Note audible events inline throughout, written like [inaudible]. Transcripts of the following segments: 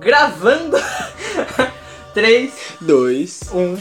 Gravando. [laughs] 3, Dois. 1.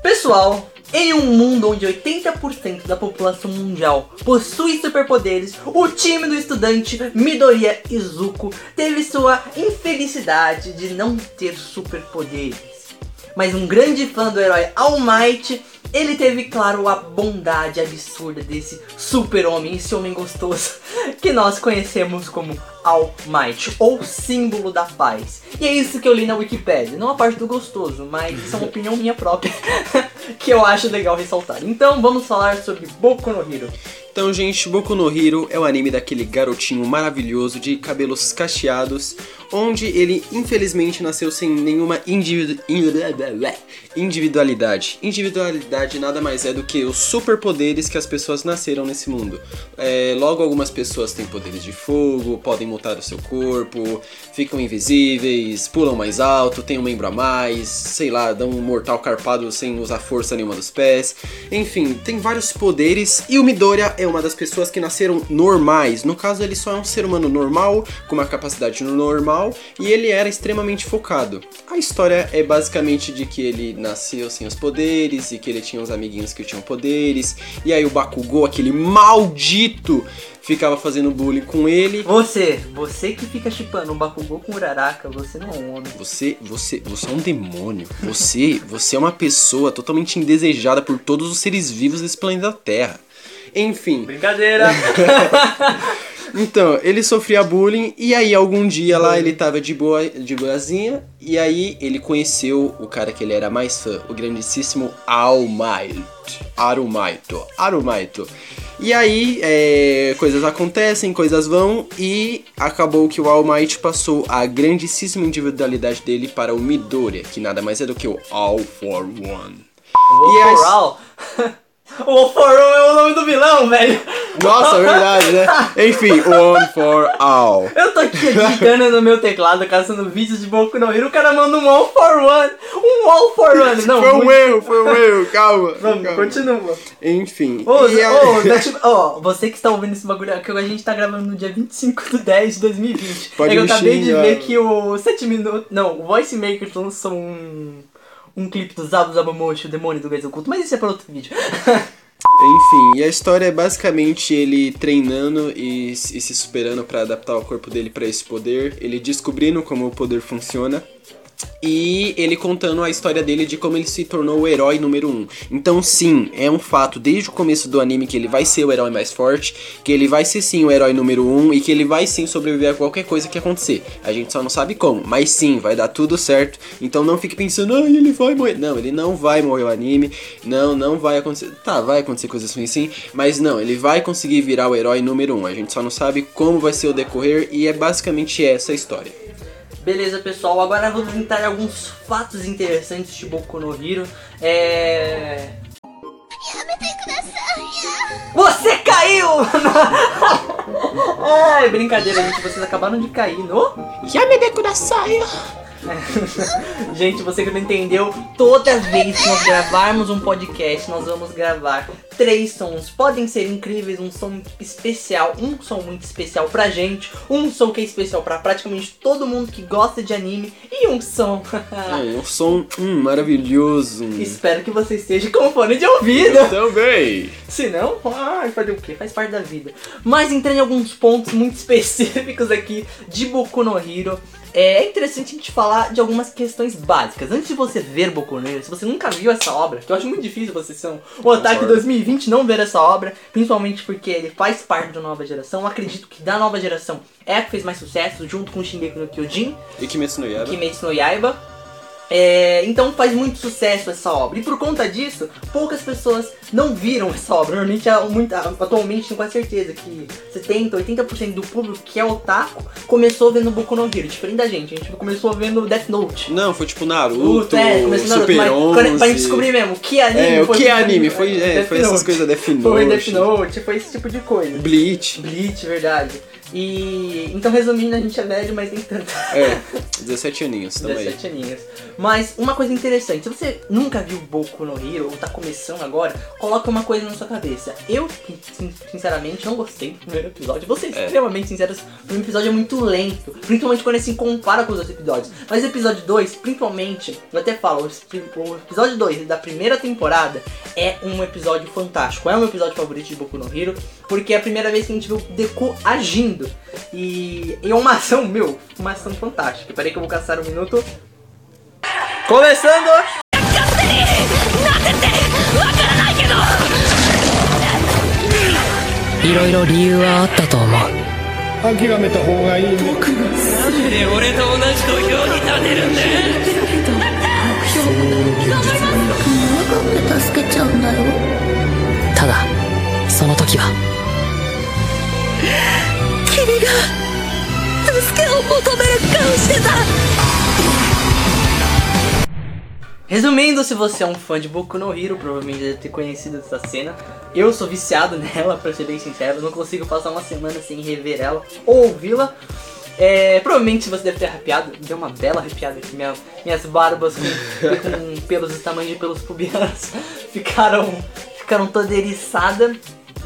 Pessoal, em um mundo onde 80% da população mundial possui superpoderes, o time do estudante Midoriya Izuku teve sua infelicidade de não ter superpoderes. Mas um grande fã do herói All Might, ele teve, claro, a bondade absurda desse super-homem, esse homem gostoso, [laughs] que nós conhecemos como All Might, ou símbolo da paz. E é isso que eu li na Wikipedia, não a parte do gostoso, mas isso é uma opinião minha própria, [laughs] que eu acho legal ressaltar. Então vamos falar sobre Boku no Hero. Então, gente, Boku no Hero é o anime daquele garotinho maravilhoso de cabelos cacheados, onde ele infelizmente nasceu sem nenhuma individu- individualidade. Individualidade nada mais é do que os superpoderes que as pessoas nasceram nesse mundo. É, logo, algumas pessoas têm poderes de fogo, podem mutar o seu corpo, ficam invisíveis, pulam mais alto, têm um membro a mais, sei lá, dão um mortal carpado sem usar força nenhuma dos pés. Enfim, tem vários poderes e o Midoriya é uma das pessoas que nasceram normais. No caso, ele só é um ser humano normal, com uma capacidade normal, e ele era extremamente focado. A história é basicamente de que ele nasceu sem os poderes e que ele tinha uns amiguinhos que tinham poderes, e aí o Bakugou, aquele maldito, ficava fazendo bullying com ele. Você, você que fica chipando um Bakugou com Uraraka, você não é um homem. Você, você, você é um demônio. Você, você é uma pessoa totalmente indesejada por todos os seres vivos desse planeta Terra. Enfim, Brincadeira! [laughs] então, ele sofria bullying e aí algum dia lá ele tava de boa, de boazinha e aí ele conheceu o cara que ele era mais fã, o grandíssimo All Might. Arumaito. Arumaito. E aí, é, coisas acontecem, coisas vão, e acabou que o All Might passou a grandíssima individualidade dele para o Midoriya, que nada mais é do que o All for One. E All as- for All. [laughs] O All for All é o nome do vilão, velho. Nossa, é [laughs] verdade, né? Enfim, One for All. Eu tô aqui digitando no meu teclado, caçando vídeos de Boku no Hero, o cara manda um All for One. Um All for One. Não, Foi um muito- erro, foi um erro, calma. [laughs] Vamos, calma. continua. Enfim. Ô, e a- ô, tipo- ó, você que está ouvindo esse bagulho aqui, a gente tá gravando no dia 25 de 10 de 2020. Pode é que eu acabei de xingar. ver que o 7 minutos. Não, o Voice Maker lançou um. Um clipe do Zabu Zabumoshi, o demônio do Gás Oculto, mas isso é para outro vídeo. [laughs] Enfim, e a história é basicamente ele treinando e, e se superando pra adaptar o corpo dele pra esse poder, ele descobrindo como o poder funciona. E ele contando a história dele de como ele se tornou o herói número 1. Um. Então, sim, é um fato desde o começo do anime que ele vai ser o herói mais forte, que ele vai ser sim o herói número 1 um, e que ele vai sim sobreviver a qualquer coisa que acontecer. A gente só não sabe como, mas sim, vai dar tudo certo. Então não fique pensando, ah, ele vai morrer. Não, ele não vai morrer o anime. Não, não vai acontecer. Tá, vai acontecer coisas assim sim, mas não, ele vai conseguir virar o herói número 1. Um. A gente só não sabe como vai ser o decorrer e é basicamente essa a história. Beleza, pessoal, agora vamos entrar alguns fatos interessantes de Boku no Hero. É. Você caiu! Ai, [laughs] brincadeira, gente. Vocês acabaram de cair no. [laughs] Gente, você que não entendeu, toda vez que nós gravarmos um podcast, nós vamos gravar três sons. Podem ser incríveis, um som especial, um som muito especial pra gente, um som que é especial pra praticamente todo mundo que gosta de anime e um som. É, um som hum, maravilhoso. Espero que você esteja com fone de ouvido. Também. Se não, ai, fazer o quê? Faz parte da vida. Mas entrando em alguns pontos muito [laughs] específicos aqui de Boku no Hero. É interessante a gente falar de algumas questões básicas. Antes de você ver Boku no Hero, se você nunca viu essa obra, que eu acho muito difícil vocês são o Ataque Concordo. 2020 não ver essa obra, principalmente porque ele faz parte da nova geração. Eu acredito que da nova geração é a que fez mais sucesso, junto com Shingeki no Kyojin, E Kimetsu no Yaiba. Kimetsu no Yaiba. É, então faz muito sucesso essa obra. E por conta disso, poucas pessoas não viram essa obra. Normalmente, há muito, atualmente, tenho quase certeza que 70, 80% do público que é otaku começou vendo Boku no Hero. Diferente da gente, a gente começou vendo Death Note. Não, foi tipo Naruto, Puta, é, começou Naruto, Super mas 11. pra, pra gente descobrir mesmo que anime É, o foi que foi- anime? Foi, é, foi essas coisas Death Note. Foi Death Note, foi esse tipo de coisa. Bleach. Bleach, verdade. E então resumindo, a gente é velho, mas nem tanto. É, [laughs] 17 aninhos, tamo aí. 17 aninhos. Mas uma coisa interessante, se você nunca viu Boku no Hero ou tá começando agora, coloca uma coisa na sua cabeça. Eu, sin- sinceramente, não gostei do primeiro episódio. Vou ser É. extremamente sincero, o primeiro episódio é muito lento. principalmente quando ele se compara com os outros episódios. Mas o episódio 2, principalmente, eu até falo, o episódio 2 da primeira temporada é um episódio fantástico. É o meu episódio favorito de Boku no Hero, porque é a primeira vez que a gente viu o Deku agindo. E é uma ação, meu, uma ação fantástica. Peraí que eu vou caçar um minuto. Começando! がいいねなんで俺と同じ土俵に立てるんだ助けちゃうんだよただその時は君が助けを求める顔してた Resumindo, se você é um fã de Boku no Hero, provavelmente deve ter conhecido essa cena. Eu sou viciado [laughs] nela, pra ser bem sincero. Não consigo passar uma semana sem rever ela ou ouvi-la. É, provavelmente você deve ter arrepiado. Deu uma bela arrepiada aqui. Minha, minhas barbas com, [laughs] com pelos do tamanho de pelos pubianos [laughs] ficaram, ficaram toda eriçada.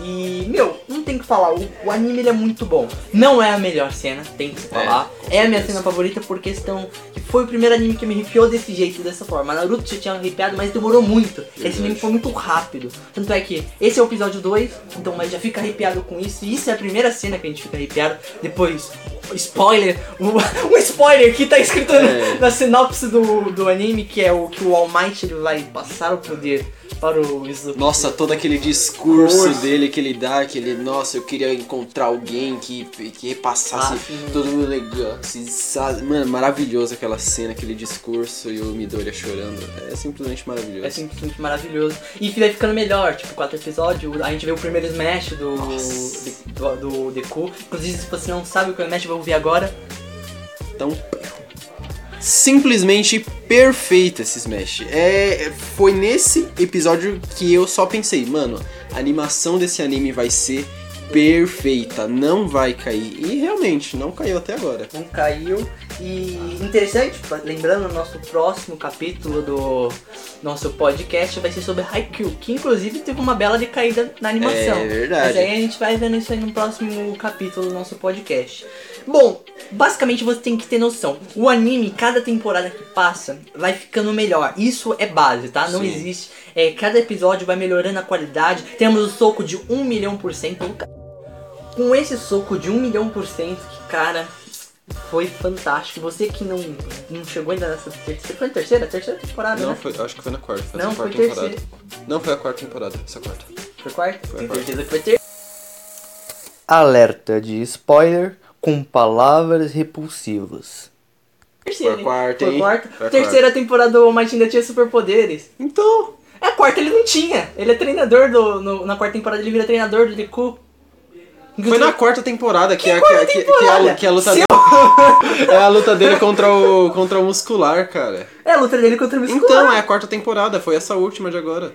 E, meu, não tem o que falar, o, o anime ele é muito bom. Não é a melhor cena, tem que se falar. É, a minha cena favorita por questão que foi o primeiro anime que me arrepiou desse jeito, dessa forma. Naruto já tinha arrepiado, mas demorou muito. Esse anime foi muito rápido. Tanto é que esse é o episódio 2, então mas já fica arrepiado com isso. E isso é a primeira cena que a gente fica arrepiado. Depois, spoiler, [laughs] um, spoiler que tá escrito É. na sinopse do, do anime, que é o que o All Might ele vai passar o poder para o Izuku. Nossa, todo aquele discurso dele que ele dá, que ele, nossa, eu queria encontrar alguém que, que repassasse Ah, todo o meu negócio, sabe? Mano, maravilhoso aquela cena, aquele discurso e o Midoriya chorando. É simplesmente maravilhoso. É simplesmente maravilhoso. E vai ficando melhor, tipo, quatro episódios, a gente vê o primeiro Smash do, do, do Deku. Inclusive, se você não sabe o que é o Smash, vai ouvir agora. Então, simplesmente perfeito esse Smash. É, foi nesse episódio que eu só pensei, mano, a animação desse anime vai ser perfeita, não vai cair. E realmente, não caiu até agora. Não caiu. E interessante, lembrando, o nosso próximo capítulo do nosso podcast vai ser sobre Haikyuu, que inclusive teve uma bela decaída na animação. É verdade. Mas aí a gente vai vendo isso aí no próximo capítulo do nosso podcast. Bom, basicamente você tem que ter noção. O anime, cada temporada que passa, vai ficando melhor. Isso é base, tá? Não Sim. existe. É, cada episódio vai melhorando a qualidade. Temos o soco de 1 milhão por cento. Com esse soco de 1 milhão por cento, que cara, foi fantástico. Você que não, não chegou ainda nessa terceira. Foi a terceira? Terceira temporada, Não, né? foi, acho que foi na quarta. Foi Não, essa foi quarta temporada. terceira. Não, foi a quarta temporada, essa quarta. Foi quarta? Foi Tenho quarta. certeza que foi terceira. Alerta de spoiler com palavras repulsivas. Terceira, Foi a quarta, Foi a hein? quarta. Foi a Terceira temporada do Might ainda tinha superpoderes. Então, É, a quarta ele não tinha. Ele é treinador do. no- na quarta temporada ele vira treinador do Deku. Foi na quarta temporada que, que, a- que, que temporada? a, que a luta Se dele, [laughs] é a luta dele contra o contra o muscular, cara. É a luta dele contra o Então, muscular. é a quarta temporada, foi essa última de agora.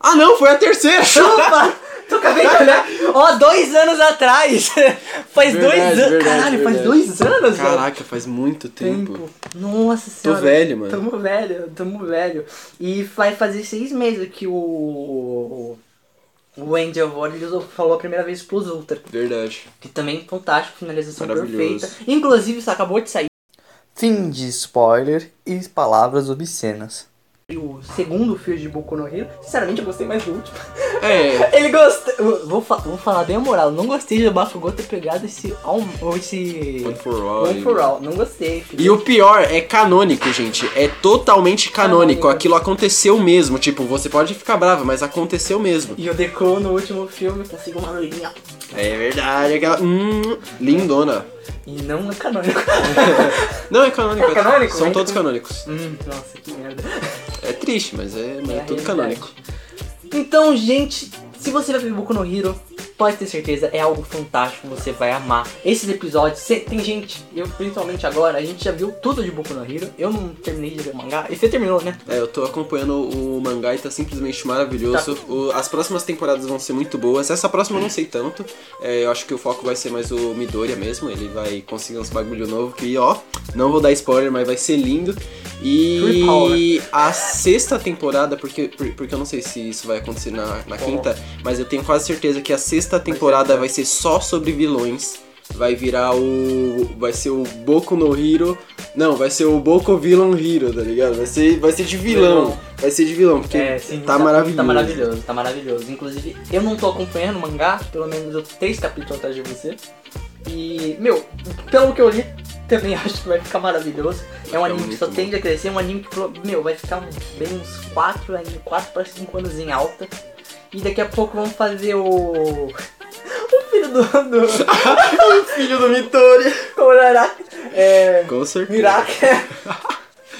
Ah, não, foi a terceira. [laughs] Opa! Tu acabei de olhar. Ó, dois anos atrás. [laughs] faz dois Verdade, anos. verdade, Caralho, faz verdade. dois anos, velho. Caraca, faz muito tempo. tempo. Nossa senhora. velho, mano. Tamo velho, tamo velho. E vai fazer seis meses que o. O Angel Warriors falou a primeira vez pros Ultra. Verdade. Que também é fantástico, finalização perfeita. Inclusive, isso acabou de sair. Fim de spoiler e palavras obscenas. E o segundo filme de Boku no Hero, sinceramente eu gostei mais do último. [laughs] É, Ele gostou. Vou, fa- vou falar bem a moral, não gostei de Bakugou ter pegado esse. Ou esse. One for All. One for All, não gostei. E o pior é canônico, gente. É totalmente canônico. Canônico. Aquilo aconteceu mesmo. Tipo, você pode ficar brava, mas aconteceu mesmo. E o Deku no último filme conseguiu uma loirinha. É verdade, aquela. Hum, lindona. E não é canônico. [laughs] Não, é canônico. É canônico? São É todos canônico. canônicos. hum, nossa, que merda. É triste, mas é, mas é É tudo realidade. canônico. Então, gente, se você vai ver Boku no Hero, pode ter certeza, é algo fantástico, você vai amar. Esses episódios, cê- tem gente, eu principalmente agora, a gente já viu tudo de Boku no Hero. Eu não terminei de ver o mangá. E você terminou, né? É, eu tô acompanhando o mangá e tá simplesmente maravilhoso. Tá. O- as próximas temporadas vão ser muito boas. Essa próxima eu não sei tanto. É, eu acho que o foco vai ser mais o Midoriya mesmo. Ele vai conseguir uns bagulho novo que, ó, não vou dar spoiler, mas vai ser lindo. E power. a sexta temporada, porque, por- porque eu não sei se isso vai acontecer na, na quinta, mas eu tenho quase certeza que a sexta temporada vai ser só sobre vilões. vai virar o. Vai ser o Boku no Hero. Não, vai ser o Boku Villain Hero, tá ligado? Vai ser, vai ser de vilão. Vilão. Vai ser de vilão, porque É, sim, tá, maravilhoso. Tá maravilhoso, tá maravilhoso. Inclusive, eu não tô acompanhando o mangá, pelo menos eu tô três capítulos atrás de você. E, meu, pelo que eu li, [laughs] também acho que vai ficar maravilhoso. É um anime que só tende a crescer, é um anime que, meu, vai ficar bem uns 4, 4 para 5 anos em alta. E daqui a pouco vamos fazer o. O filho do. do [laughs] o filho do Mitori. O. É. Com certeza. Miraka. [laughs]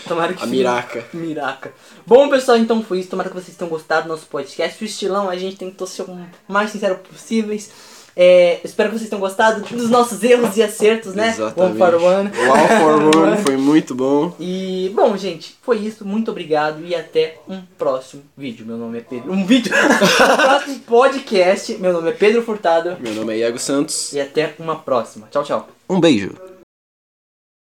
Tomara que A sim. Miraka. Miraca. Bom, pessoal, então foi isso. Tomara que vocês tenham gostado do nosso podcast. O estilão, a gente tentou ser o mais sincero possíveis. É, espero que vocês tenham gostado dos nossos erros e acertos, né? Exatamente. One for one. Wow for One foi muito bom. E, bom, gente, foi isso. Muito obrigado e até um próximo vídeo. Meu nome é Pedro. Um vídeo? um [laughs] próximo podcast. Meu nome é Pedro Furtado. Meu nome é Iago Santos. E até uma próxima. Tchau, tchau. Um beijo.